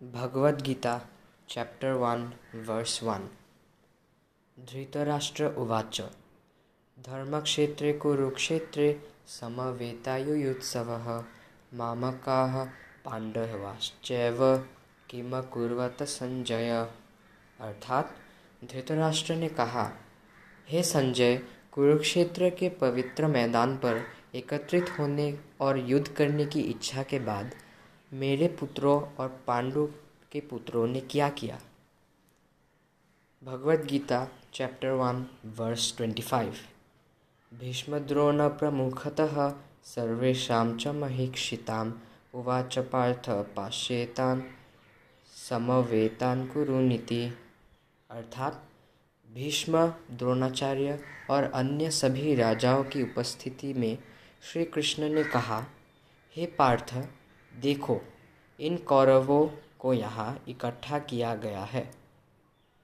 Bhagavad Gita chapter one verse one Dhritarashtra उवाच धर्मक्षेत्रे कुरुक्षेत्रे समवेतायुयुत्सवः मामकाः पाण्डवाश्चैव किमकुर्वत संजय अर्थात धृतराष्ट्र ने कहा हे संजय कुरुक्षेत्र के पवित्र मैदान पर एकत्रित होने और युद्ध करने की इच्छा के बाद मेरे पुत्रों और पांडु के पुत्रों ने क्या किया? Bhagavad Gita chapter one verse twenty five भीष्मद्रोण प्रमुखतः सर्वेशा च महीक्षिताम् उवाच पार्थ पाश्येतान समवेतान कुरुनीति अर्थात भीष्म द्रोणाचार्य और अन्य सभी राजाओं की उपस्थिति में श्री कृष्ण ने कहा, हे पार्थ देखो इन कौरवों को यहाँ इकट्ठा किया गया है।